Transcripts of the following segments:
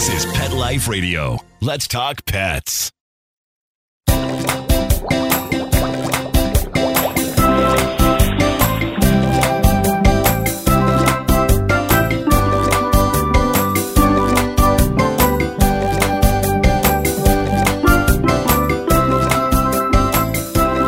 This is Pet Life Radio. Let's talk pets.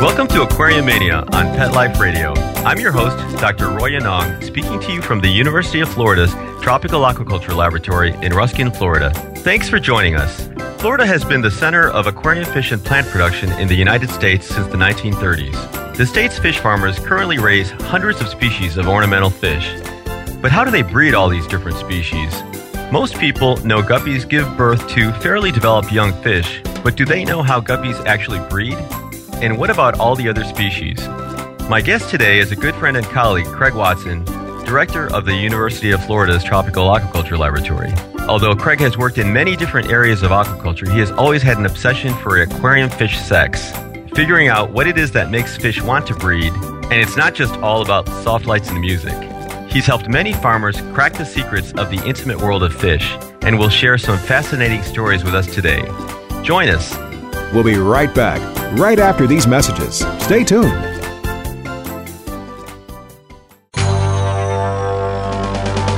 Welcome to Aquarium Mania on Pet Life Radio. I'm your host, Dr. Roy Yanong, speaking to you from the University of Florida's Tropical Aquaculture Laboratory in Ruskin, Florida. Thanks for joining us. Florida has been the center of aquarium fish and plant production in the United States since the 1930s. The state's fish farmers currently raise hundreds of species of ornamental fish. But how do they breed all these different species? Most people know guppies give birth to fairly developed young fish, but do they know how guppies actually breed? And what about all the other species? My guest today is a good friend and colleague, Craig Watson, director of the University of Florida's Tropical Aquaculture Laboratory. Although Craig has worked in many different areas of aquaculture, he has always had an obsession for aquarium fish sex, figuring out what it is that makes fish want to breed, and it's not just all about soft lights and music. He's helped many farmers crack the secrets of the intimate world of fish and will share some fascinating stories with us today. Join us. We'll be right back, right after these messages. Stay tuned.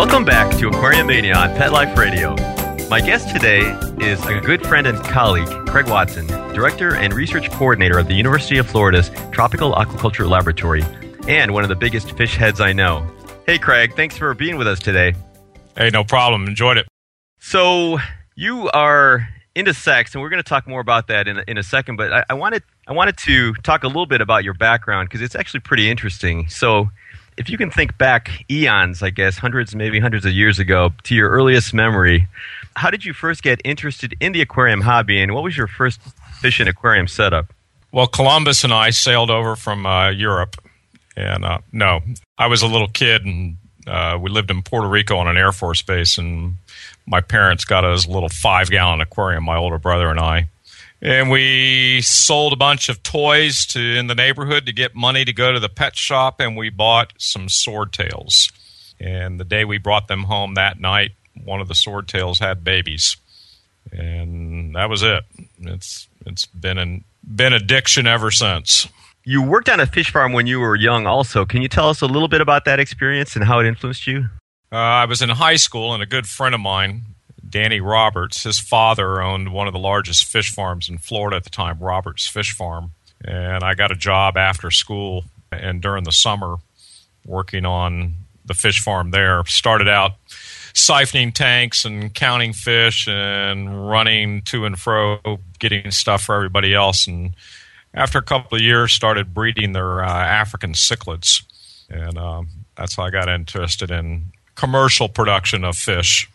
Welcome back to Aquarium Mania on Pet Life Radio. My guest today is a good friend and colleague, Craig Watson, Director and Research Coordinator of the University of Florida's Tropical Aquaculture Laboratory, and one of the biggest fish heads I know. Hey, Craig, thanks for being with us today. Hey, no problem. Enjoyed it. So, you are into sex, and we're going to talk more about that in a, in a second. But I, I wanted I wanted to talk a little bit about your background because it's actually pretty interesting. So, if you can think back eons, I guess, hundreds, maybe hundreds of years ago, to your earliest memory, how did you first get interested in the aquarium hobby, and what was your first fish and aquarium setup? Well, Columbus and I sailed over from uh, Europe, and uh, no, I was a little kid, and uh, we lived in Puerto Rico on an Air Force base, and my parents got us a little five gallon aquarium, my older brother and I. And we sold a bunch of toys to in the neighborhood to get money to go to the pet shop, and we bought some swordtails. And the day we brought them home that night, one of the swordtails had babies, and that was it. It's it's been an been addiction ever since. You worked on a fish farm when you were young, also. Can you tell us a little bit about that experience and how it influenced you? Uh, I was in high school, and a good friend of mine, Danny Roberts, his father owned one of the largest fish farms in Florida at the time, Roberts Fish Farm. And I got a job after school and during the summer working on the fish farm there. Started out siphoning tanks and counting fish and running to and fro, getting stuff for everybody else. And after a couple of years, started breeding their uh, African cichlids. And um, that's how I got interested in commercial production of fish.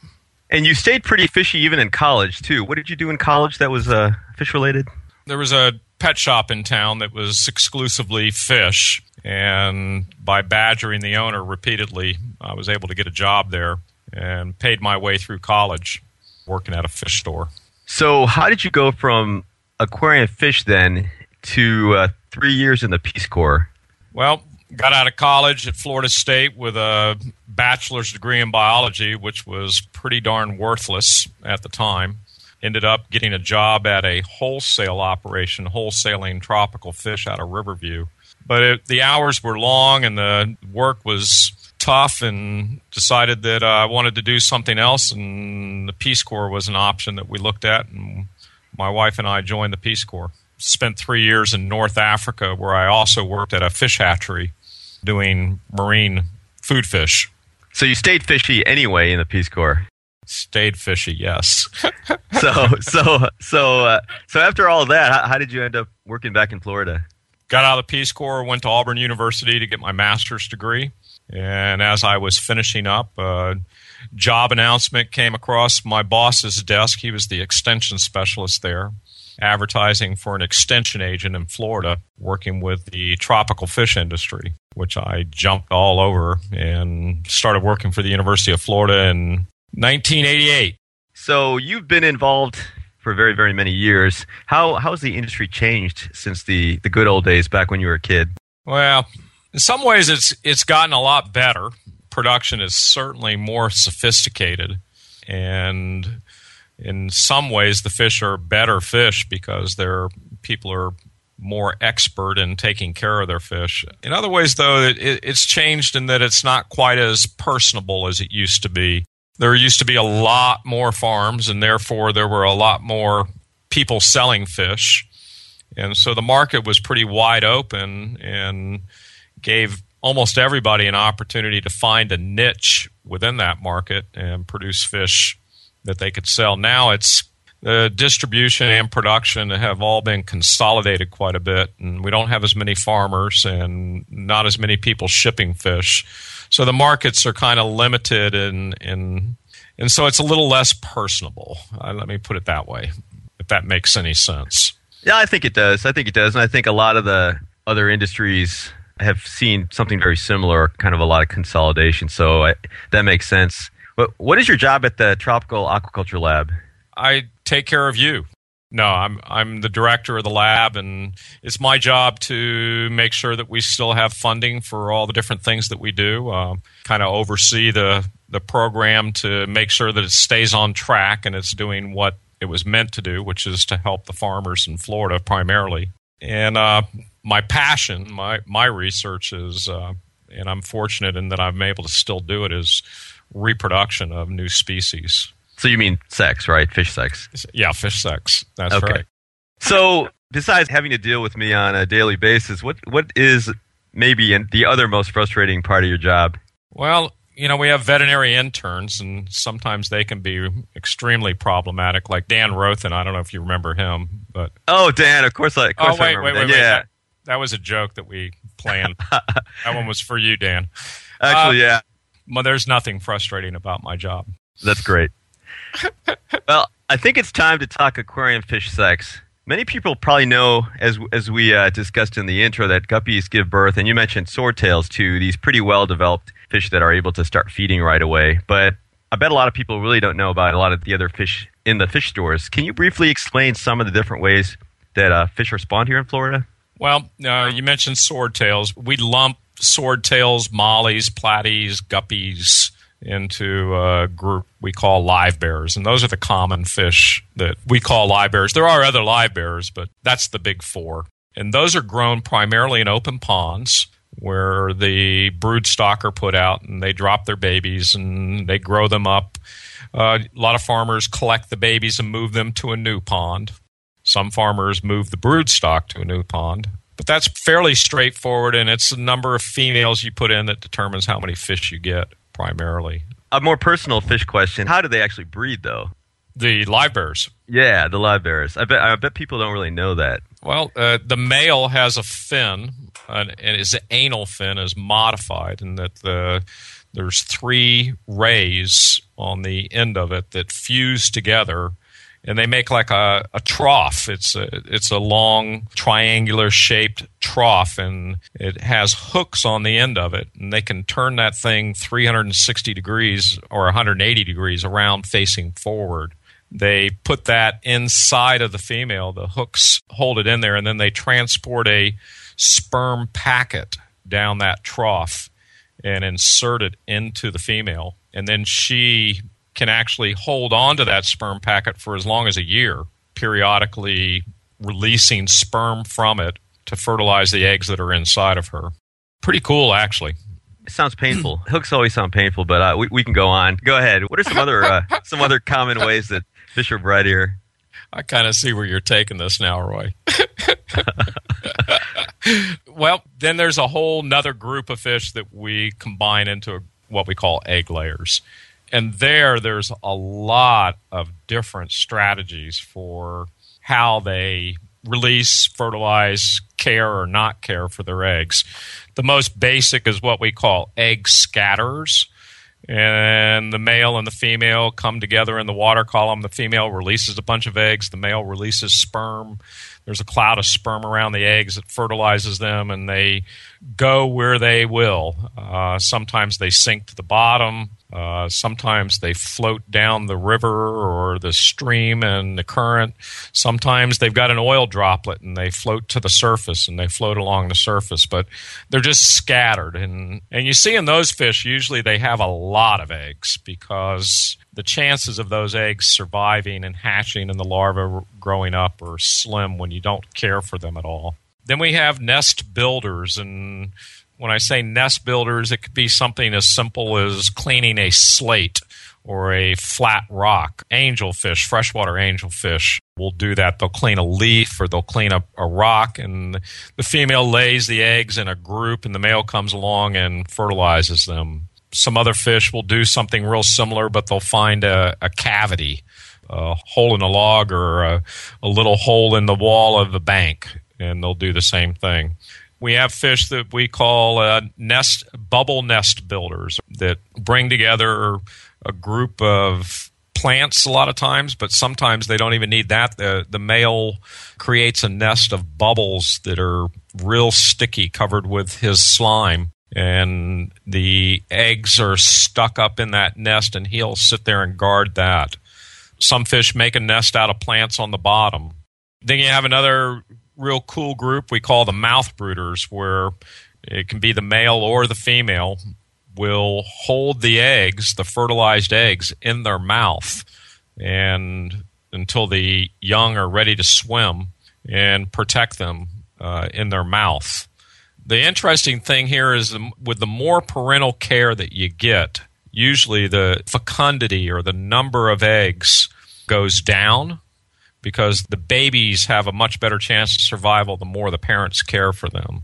And you stayed pretty fishy even in college too. What did you do in college that was uh, fish related? There was a pet shop in town that was exclusively fish, and by badgering the owner repeatedly, I was able to get a job there and paid my way through college working at a fish store. So, how did you go from aquarium fish then to uh, three years in the Peace Corps? Well, got out of college at Florida State with a bachelor's degree in biology, which was pretty darn worthless at the time. Ended up getting a job at a wholesale operation, wholesaling tropical fish out of Riverview. But it, the hours were long and the work was tough, and decided that uh, I wanted to do something else. And the Peace Corps was an option that we looked at, and my wife and I joined the Peace Corps. Spent three years in North Africa, where I also worked at a fish hatchery doing marine food fish. So you stayed fishy anyway in the Peace Corps. Stayed fishy, yes. so so so uh, so after all that, how, how did you end up working back in Florida? Got out of the Peace Corps, went to Auburn University to get my master's degree, and as I was finishing up, a job announcement came across my boss's desk. He was the extension specialist there, advertising for an extension agent in Florida, working with the tropical fish industry, which I jumped all over and started working for the University of Florida in 1988. So you've been involved for very, very many years. How how has the industry changed since the, the good old days back when you were a kid? Well, in some ways, it's it's gotten a lot better. Production is certainly more sophisticated, and in some ways, the fish are better fish because their people are more expert in taking care of their fish. In other ways, though, it, it's changed in that it's not quite as personable as it used to be there used to be a lot more farms, and therefore there were a lot more people selling fish. And so the market was pretty wide open and gave almost everybody an opportunity to find a niche within that market and produce fish that they could sell. Now it's the distribution and production have all been consolidated quite a bit, and we don't have as many farmers and not as many people shipping fish. So the markets are kind of limited and and and so it's a little less personable. Uh, let me put it that way, if that makes any sense. Yeah, I think it does. I think it does, and I think a lot of the other industries have seen something very similar, kind of a lot of consolidation. So I, that makes sense. But what is your job at the Tropical Aquaculture Lab? I take care of you. No, I'm I'm the director of the lab, and it's my job to make sure that we still have funding for all the different things that we do. Uh, kind of oversee the the program to make sure that it stays on track and it's doing what it was meant to do, which is to help the farmers in Florida primarily. And uh, my passion, my my research is, uh, and I'm fortunate in that I'm able to still do it, is reproduction of new species. So you mean sex, right? Fish sex. Yeah, fish sex. That's okay. right. So besides having to deal with me on a daily basis, what what is maybe the other most frustrating part of your job? Well, you know, we have veterinary interns, and sometimes they can be extremely problematic. Like Dan Rothen, I don't know if you remember him, but oh, Dan, of course, I, of course oh wait, I wait, wait, wait, yeah. That, that, was a joke that we planned. that one was for you, Dan. Actually, uh, yeah. Well, there's nothing frustrating about my job. That's great. Well, I think it's time to talk aquarium fish sex. Many people probably know, as as we uh, discussed in the intro, that guppies give birth, and you mentioned swordtails to these pretty well developed fish that are able to start feeding right away. But I bet a lot of people really don't know about a lot of the other fish in the fish stores. Can you briefly explain some of the different ways that uh, fish respond here in Florida? Well, uh, you mentioned swordtails. We lump swordtails, mollies, platies, guppies into a group we call livebearers. And those are the common fish that we call livebearers. There are other livebearers, but that's the big four. And those are grown primarily in open ponds where the brood stock are put out and they drop their babies and they grow them up. Uh, a lot of farmers collect the babies and move them to a new pond. Some farmers move the brood stock to a new pond. But that's fairly straightforward, and it's the number of females you put in that determines how many fish you get primarily. A more personal fish question: How do they actually breed, though? The livebearers. Yeah, the livebearers. I bet. I bet people don't really know that. Well, uh, the male has a fin, and his anal fin is modified, in that the there's three rays on the end of it that fuse together and they make like a, a trough. It's a, it's a long triangular shaped trough and it has hooks on the end of it and they can turn that thing 360 degrees or 180 degrees around facing forward. They put that inside of the female, the hooks hold it in there and then they transport a sperm packet down that trough and insert it into the female and then she can actually hold on to that sperm packet for as long as a year, periodically releasing sperm from it to fertilize the eggs that are inside of her. Pretty cool, actually. It sounds painful. Hooks always sound painful, but uh, we, we can go on. Go ahead. What are some other uh, some other common ways that fish are bred here? I kind of see where you're taking this now, Roy. Well, then there's a whole nother group of fish that we combine into what we call egg layers. And there, there's a lot of different strategies for how they release, fertilize, care, or not care for their eggs. The most basic is what we call egg scatterers. And the male and the female come together in the water column. The female releases a bunch of eggs, the male releases sperm there's a cloud of sperm around the eggs that fertilizes them, and they go where they will. Uh, sometimes they sink to the bottom. Uh, sometimes they float down the river or the stream and the current. Sometimes they've got an oil droplet and they float to the surface and they float along the surface, but they're just scattered. And, and you see in those fish, usually they have a lot of eggs because the chances of those eggs surviving and hatching and the larva growing up are slim when you don't care for them at all. Then we have nest builders, and when I say nest builders, it could be something as simple as cleaning a slate or a flat rock. Angelfish, freshwater angelfish, will do that. They'll clean a leaf or they'll clean a, a rock, and the female lays the eggs in a group, and the male comes along and fertilizes them some other fish will do something real similar, but they'll find a, a cavity, a hole in a log, or a, a little hole in the wall of the bank, and they'll do the same thing. We have fish that we call uh, nest bubble nest builders that bring together a group of plants a lot of times, but sometimes they don't even need that. The, the male creates a nest of bubbles that are real sticky, covered with his slime and the eggs are stuck up in that nest, and he'll sit there and guard that. Some fish make a nest out of plants on the bottom. Then you have another real cool group we call the mouth brooders, where it can be the male or the female will hold the eggs, the fertilized eggs, in their mouth, and until the young are ready to swim, and protect them uh, in their mouth. The interesting thing here is with the more parental care that you get, usually the fecundity or the number of eggs goes down because the babies have a much better chance of survival the more the parents care for them.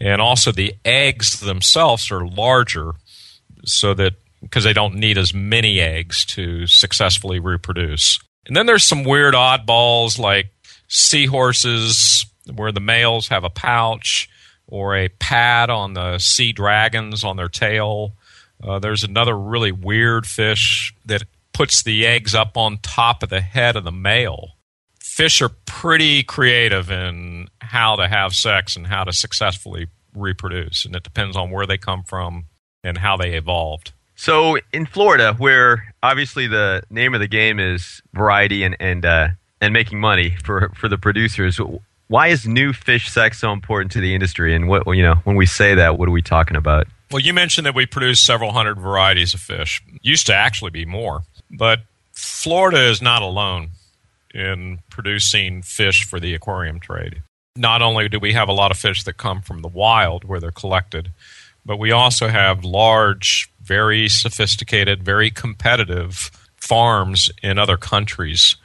And also the eggs themselves are larger so that because they don't need as many eggs to successfully reproduce. And then there's some weird oddballs like seahorses where the males have a pouch or a pad on the sea dragons on their tail. Uh, there's another really weird fish that puts the eggs up on top of the head of the male. Fish are pretty creative in how to have sex and how to successfully reproduce, and it depends on where they come from and how they evolved. So in Florida, where obviously the name of the game is variety and and uh, and making money for for the producers, why is new fish sex so important to the industry? And what you know, when we say that, what are we talking about? Well, you mentioned that we produce several hundred varieties of fish. Used to actually be more, but Florida is not alone in producing fish for the aquarium trade. Not only do we have a lot of fish that come from the wild where they're collected, but we also have large, very sophisticated, very competitive farms in other countries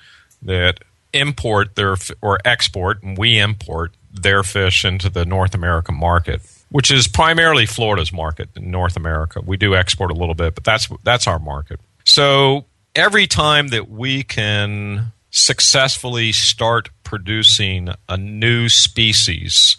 that import their or export, and we import their fish into the North American market, which is primarily Florida's market in North America. We do export a little bit, but that's that's our market. So every time that we can successfully start producing a new species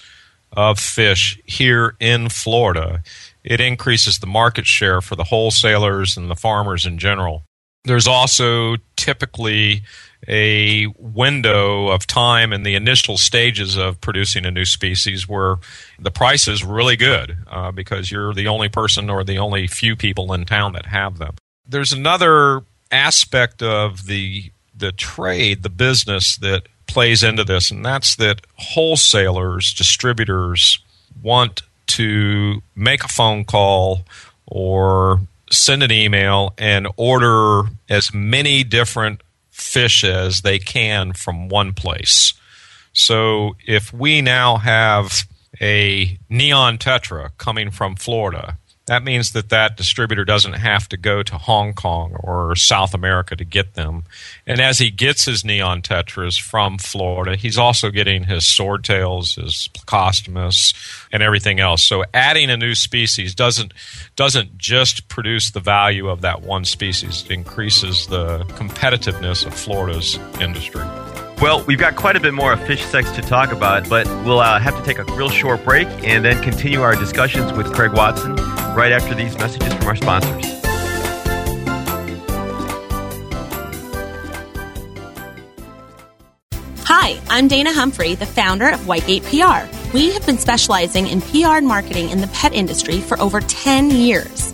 of fish here in Florida, it increases the market share for the wholesalers and the farmers in general. There's also typically a window of time in the initial stages of producing a new species where the price is really good uh, because you're the only person or the only few people in town that have them. There's another aspect of the the trade, the business that plays into this, and that's that wholesalers, distributors want to make a phone call or send an email and order as many different fish as they can from one place. So if we now have a neon tetra coming from Florida that means that that distributor doesn't have to go to Hong Kong or South America to get them. And as he gets his neon tetras from Florida, he's also getting his swordtails, his plecostomus, and everything else. So adding a new species doesn't doesn't just produce the value of that one species; it increases the competitiveness of Florida's industry. Well, we've got quite a bit more of fish sex to talk about, but we'll uh, have to take a real short break and then continue our discussions with Craig Watson right after these messages from our sponsors. Hi, I'm Dana Humphrey, the founder of Whitegate PR. We have been specializing in PR and marketing in the pet industry for over 10 years.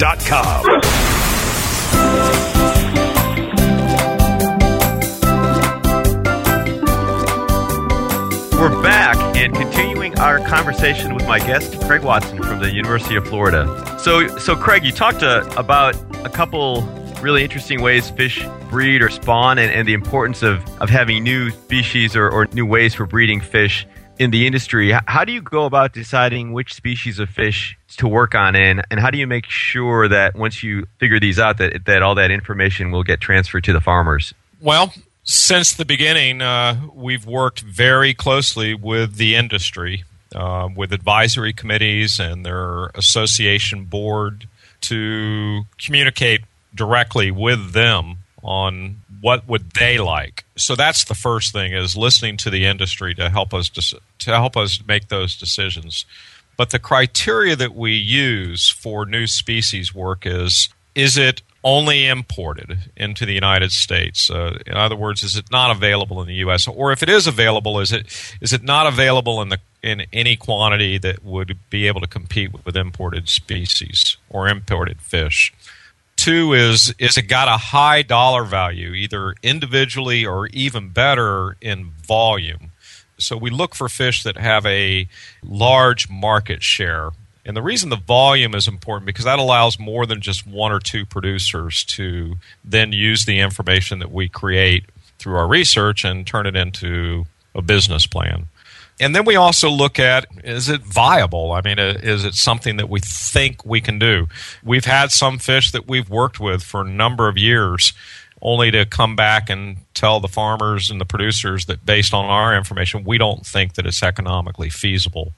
PetLifeRadio.com. We're back and continuing our conversation with my guest, Craig Watson from the University of Florida. So, so Craig, you talked uh, about a couple really interesting ways fish breed or spawn and, and the importance of, of having new species or, or new ways for breeding fish in the industry. How do you go about deciding which species of fish to work on and, and how do you make sure that once you figure these out that, that all that information will get transferred to the farmers? Well, since the beginning, uh, we've worked very closely with the industry, uh, with advisory committees and their association board to communicate directly with them on what would they like. So that's the first thing is listening to the industry to help us dec- to help us make those decisions. But the criteria that we use for new species work is is it only imported into the United States? Uh, in other words, is it not available in the U.S. or if it is available, is it is it not available in the in any quantity that would be able to compete with imported species or imported fish? Two is is it got a high dollar value, either individually or even better in volume. So we look for fish that have a large market share. And the reason the volume is important because that allows more than just one or two producers to then use the information that we create through our research and turn it into a business plan. And then we also look at is it viable? I mean, uh, is it something that we think we can do? We've had some fish that we've worked with for a number of years, only to come back and tell the farmers and the producers that based on our information, we don't think that it's economically feasible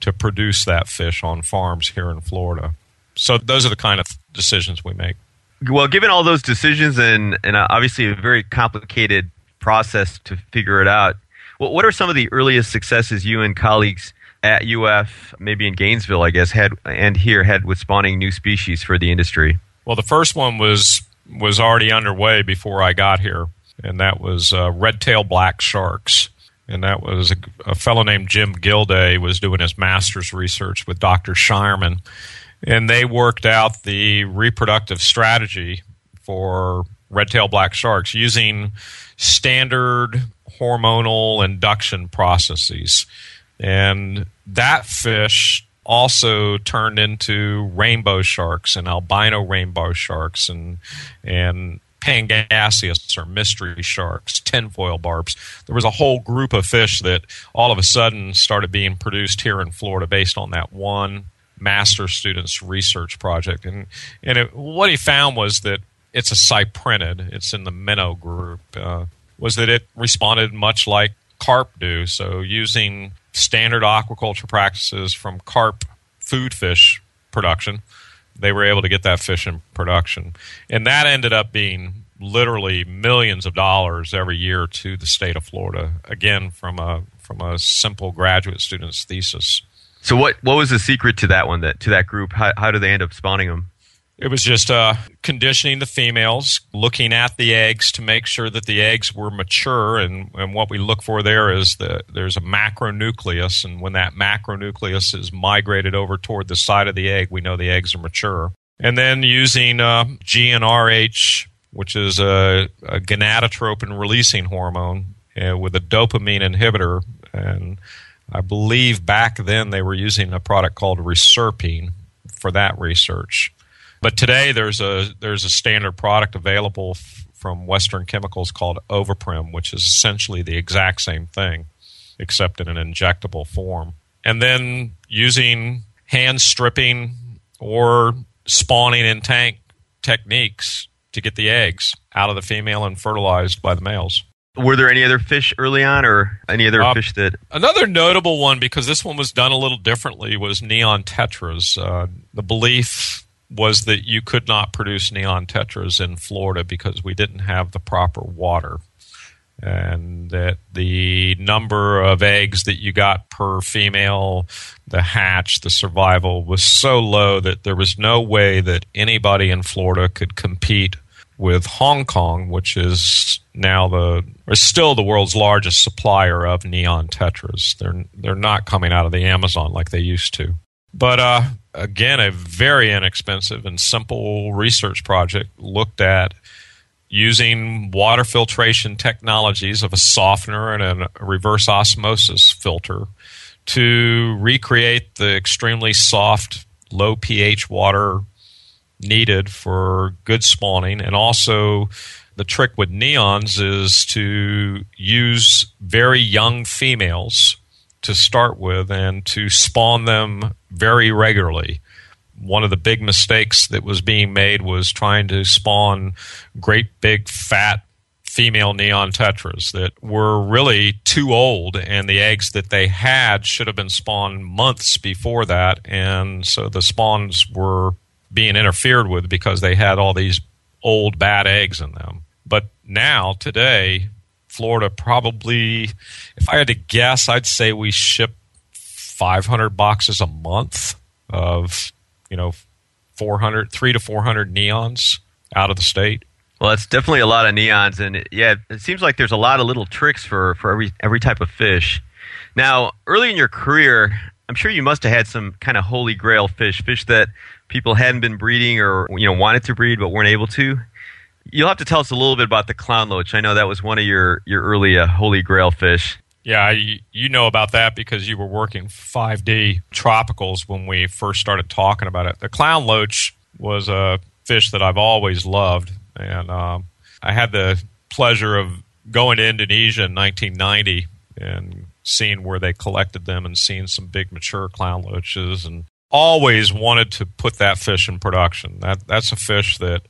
to produce that fish on farms here in Florida. So those are the kind of decisions we make. Well, given all those decisions and, and obviously a very complicated process to figure it out, what are some of the earliest successes you and colleagues at UF, maybe in Gainesville, I guess, had and here had with spawning new species for the industry? Well, the first one was was already underway before I got here, and that was uh, red-tail black sharks. And that was a, a fellow named Jim Gilday was doing his master's research with Dr. Shireman, and they worked out the reproductive strategy for red-tail black sharks using standard hormonal induction processes. And that fish also turned into rainbow sharks and albino rainbow sharks and and Pangasius or mystery sharks, tinfoil barbs. There was a whole group of fish that all of a sudden started being produced here in Florida based on that one master student's research project. And and it, what he found was that it's a cyprinid. It's in the minnow group. Uh, was that it responded much like carp do. So using standard aquaculture practices from carp food fish production, they were able to get that fish in production. And that ended up being literally millions of dollars every year to the state of Florida, again from a from a simple graduate student's thesis. So what what was the secret to that one that to that group? How how do they end up spawning them? It was just uh, conditioning the females, looking at the eggs to make sure that the eggs were mature. And, and what we look for there is that there's a macronucleus. And when that macronucleus is migrated over toward the side of the egg, we know the eggs are mature. And then using uh, GnRH, which is a, a gonadotropin releasing hormone, uh, with a dopamine inhibitor. And I believe back then they were using a product called Reserpine for that research. But today there's a there's a standard product available f- from Western Chemicals called Ovaprim, which is essentially the exact same thing, except in an injectable form. And then using hand stripping or spawning in tank techniques to get the eggs out of the female and fertilized by the males. Were there any other fish early on, or any other Uh, fish that? Another notable one, because this one was done a little differently, was neon tetras. Uh, the belief was that you could not produce neon tetras in Florida because we didn't have the proper water. And that the number of eggs that you got per female, the hatch, the survival was so low that there was no way that anybody in Florida could compete with Hong Kong, which is now the or still the world's largest supplier of neon tetras. They're they're not coming out of the Amazon like they used to. But uh, again, a very inexpensive and simple research project looked at using water filtration technologies of a softener and a reverse osmosis filter to recreate the extremely soft, low pH water needed for good spawning. And also, the trick with neons is to use very young females to start with and to spawn them very regularly. One of the big mistakes that was being made was trying to spawn great big fat female neon tetras that were really too old and the eggs that they had should have been spawned months before that and so the spawns were being interfered with because they had all these old bad eggs in them but now today florida probably if i had to guess i'd say we ship 500 boxes a month of you know 400 3 to 400 neons out of the state Well, it's definitely a lot of neons, and it, yeah, it seems like there's a lot of little tricks for for every every type of fish. Now, early in your career, I'm sure you must have had some kind of holy grail fish, fish that people hadn't been breeding or you know wanted to breed but weren't able to. You'll have to tell us a little bit about the clown loach. I know that was one of your your early uh, holy grail fish. Yeah, you, you know about that because you were working 5D tropicals when we first started talking about it. The clown loach was a fish that I've always loved, and um, I had the pleasure of going to Indonesia in 1990 and seeing where they collected them and seeing some big mature clown loaches, and always wanted to put that fish in production. That that's a fish that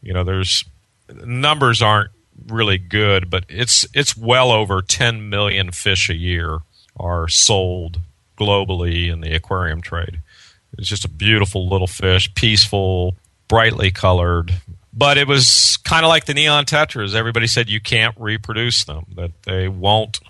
you know there's numbers aren't really good, but it's it's well over 10 million fish a year are sold globally in the aquarium trade. It's just a beautiful little fish, peaceful, brightly colored. But it was kind of like the neon tetras. Everybody said you can't reproduce them; that they won't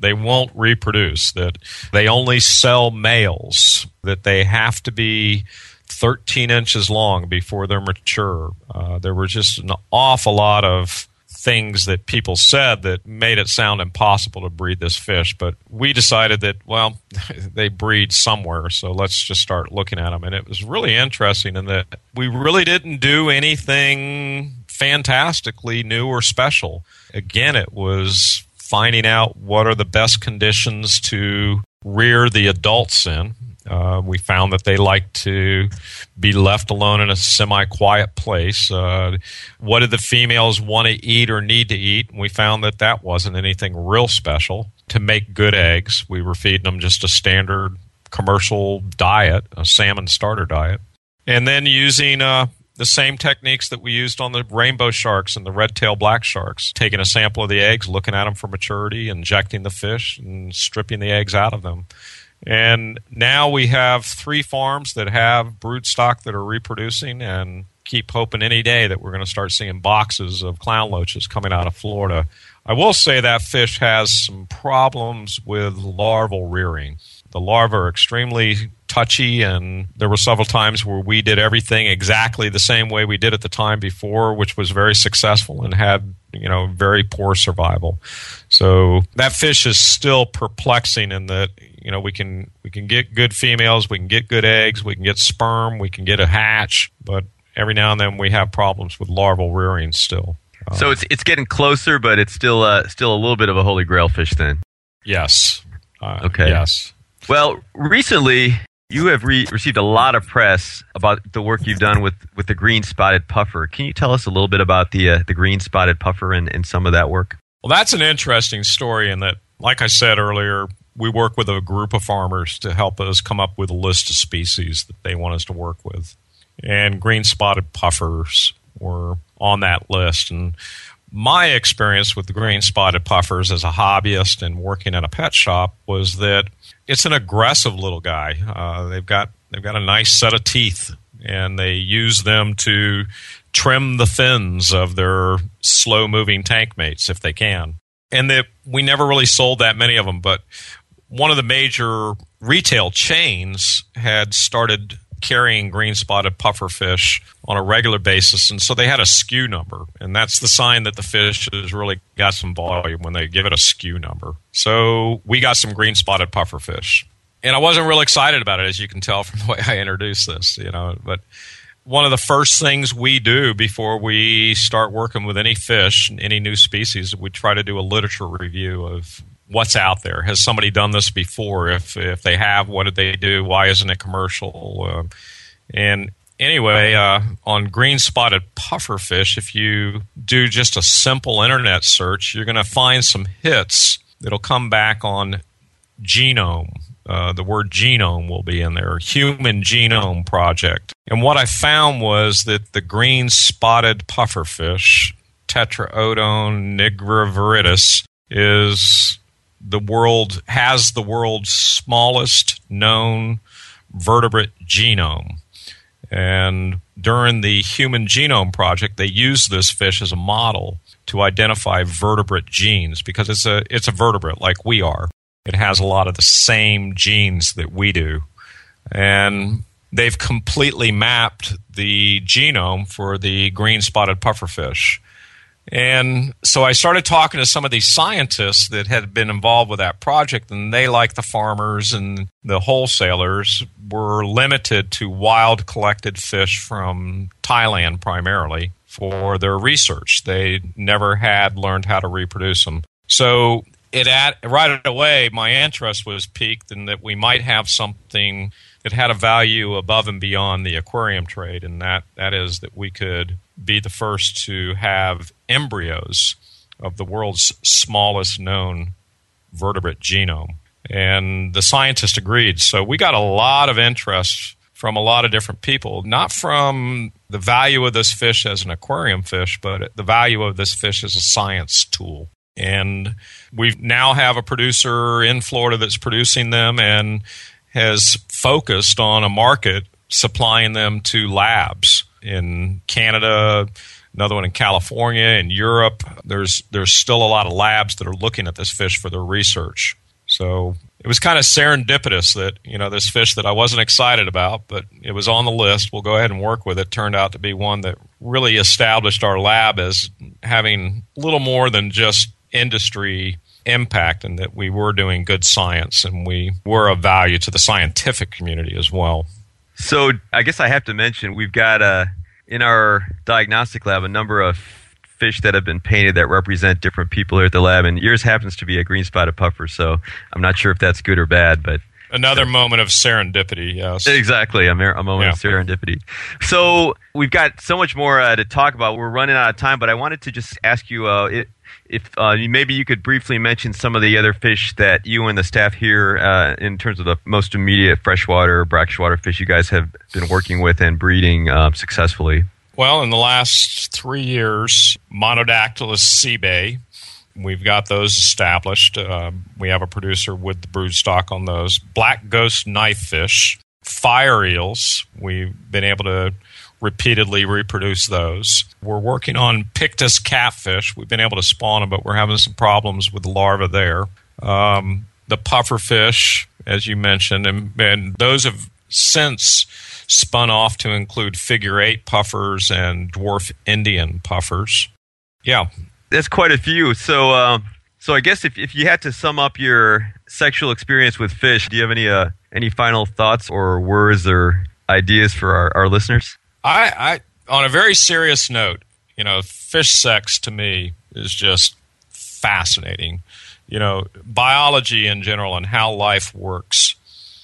they won't reproduce. That they only sell males. That they have to be 13 inches long before they're mature. Uh, there were just an awful lot of things that people said that made it sound impossible to breed this fish. But we decided that, well, they breed somewhere, so let's just start looking at them. And it was really interesting in that we really didn't do anything fantastically new or special. Again, it was finding out what are the best conditions to rear the adults in. Uh, we found that they like to be left alone in a semi quiet place. Uh, what did the females want to eat or need to eat? We found that that wasn't anything real special to make good eggs. We were feeding them just a standard commercial diet, a salmon starter diet. And then using uh, the same techniques that we used on the rainbow sharks and the red tail black sharks, taking a sample of the eggs, looking at them for maturity, injecting the fish, and stripping the eggs out of them. And now we have three farms that have brood stock that are reproducing and keep hoping any day that we're going to start seeing boxes of clown loaches coming out of Florida. I will say that fish has some problems with larval rearing. The larvae are extremely touchy, and there were several times where we did everything exactly the same way we did at the time before, which was very successful and had you know very poor survival. So that fish is still perplexing in that you know we can we can get good females, we can get good eggs, we can get sperm, we can get a hatch, but every now and then we have problems with larval rearing still. So it's it's getting closer, but it's still uh, still a little bit of a holy grail fish then. Yes. Uh, Okay. Yes. Well, recently you have re- received a lot of press about the work you've done with, with the green spotted puffer. Can you tell us a little bit about the uh, the green spotted puffer and, and some of that work? Well, that's an interesting story in that, like I said earlier, we work with a group of farmers to help us come up with a list of species that they want us to work with. And green spotted puffers were on that list. And my experience with the green spotted puffers as a hobbyist and working at a pet shop was that it's an aggressive little guy. Uh, they've got they've got a nice set of teeth, and they use them to trim the fins of their slow moving tank mates if they can. And that we never really sold that many of them, but one of the major retail chains had started carrying green spotted puffer fish on a regular basis. And so they had a SKU number and that's the sign that the fish has really got some volume when they give it a SKU number. So we got some green spotted puffer fish. And I wasn't real excited about it as you can tell from the way I introduced this you know but one of the first things we do before we start working with any fish, any new species, we try to do a literature review of what's out there. Has somebody done this before? If if they have, what did they do? Why isn't it commercial? Uh, and anyway, uh, on green spotted pufferfish, if you do just a simple internet search, you're going to find some hits that'll come back on genome. Uh, the word genome will be in there, Human Genome Project. And what I found was that the green spotted pufferfish, Tetraodon nigroviridis, is the world has the world's smallest known vertebrate genome. And during the Human Genome Project, they used this fish as a model to identify vertebrate genes because it's a it's a vertebrate like we are. It has a lot of the same genes that we do. And they've completely mapped the genome for the green spotted pufferfish. And so I started talking to some of these scientists that had been involved with that project, and they, like the farmers and the wholesalers, were limited to wild collected fish from Thailand primarily for their research. They never had learned how to reproduce them. So it at, right away, my interest was piqued in that we might have something that had a value above and beyond the aquarium trade, and that, that is that we could be the first to have embryos of the world's smallest known vertebrate genome. And the scientists agreed. So we got a lot of interest from a lot of different people, not from the value of this fish as an aquarium fish, but the value of this fish as a science tool. And we now have a producer in Florida that's producing them and has focused on a market supplying them to labs in Canada, another one in California, in Europe. There's there's still a lot of labs that are looking at this fish for their research. So it was kind of serendipitous that you know this fish that I wasn't excited about, but it was on the list. We'll go ahead and work with it. Turned out to be one that really established our lab as having little more than just industry impact, and that we were doing good science and we were of value to the scientific community as well. So I guess I have to mention we've got uh, in our diagnostic lab a number of fish that have been painted that represent different people here at the lab, and yours happens to be a green spotted puffer. So I'm not sure if that's good or bad, but Another moment of serendipity, yes. Exactly, a, mer- a moment Yeah. of serendipity. So we've got so much more uh, to talk about. We're running out of time, but I wanted to just ask you uh, if uh, maybe you could briefly mention some of the other fish that you and the staff here, uh, in terms of the most immediate freshwater, brackish water fish you guys have been working with and breeding uh, successfully. Well, in the last three years, Monodactylus sebae, we've got those established. Uh, we have a producer with the brood stock on those. Black ghost knifefish, fire eels, we've been able to repeatedly reproduce those. We're working on Pictus catfish. We've been able to spawn them, but we're having some problems with the larvae there. Um, the pufferfish, as you mentioned, and, and those have since spun off to include figure eight puffers and dwarf Indian puffers. Yeah. That's quite a few. So, uh, so I guess if, if you had to sum up your sexual experience with fish, do you have any uh, any final thoughts or words or ideas for our, our listeners? I, I on a very serious note, you know, fish sex to me is just fascinating. You know, biology in general and how life works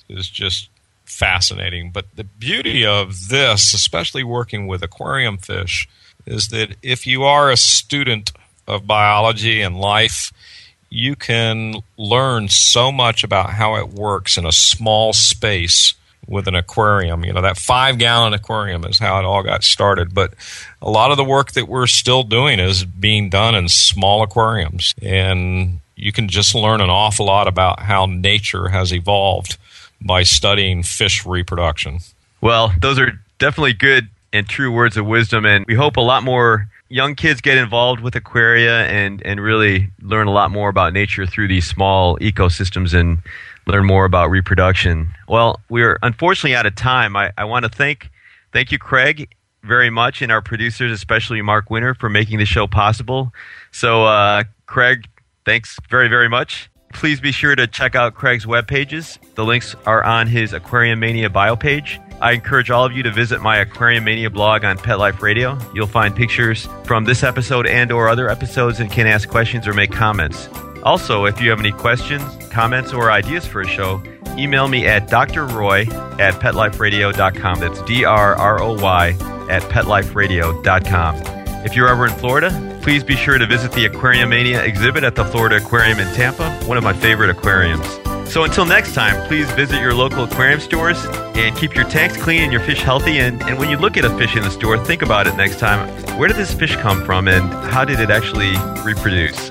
is just fascinating. But the beauty of this, especially working with aquarium fish, is that if you are a student of biology and life, you can learn so much about how it works in a small space with an aquarium. You know, that five gallon aquarium is how it all got started. But a lot of the work that we're still doing is being done in small aquariums. And you can just learn an awful lot about how nature has evolved by studying fish reproduction. Well, those are definitely good and true words of wisdom. And we hope a lot more young kids get involved with aquaria and, and really learn a lot more about nature through these small ecosystems and learn more about reproduction. Well, we're unfortunately out of time. I, I want to thank thank you, Craig, very much, and our producers, especially Mark Winter, for making the show possible. So, uh, Craig, thanks very, very much. Please be sure to check out Craig's web pages. The links are on his Aquarium Mania bio page. I encourage all of you to visit my Aquarium Mania blog on Pet Life Radio. You'll find pictures from this episode and or other episodes and can ask questions or make comments. Also, if you have any questions, comments, or ideas for a show, email me at drroy at petliferadio.com. That's D R R O Y at petliferadio.com. If you're ever in Florida, please be sure to visit the Aquarium Mania exhibit at the Florida Aquarium in Tampa, one of my favorite aquariums. So until next time, please visit your local aquarium stores and keep your tanks clean and your fish healthy. And, and when you look at a fish in the store, think about it next time. Where did this fish come from and how did it actually reproduce?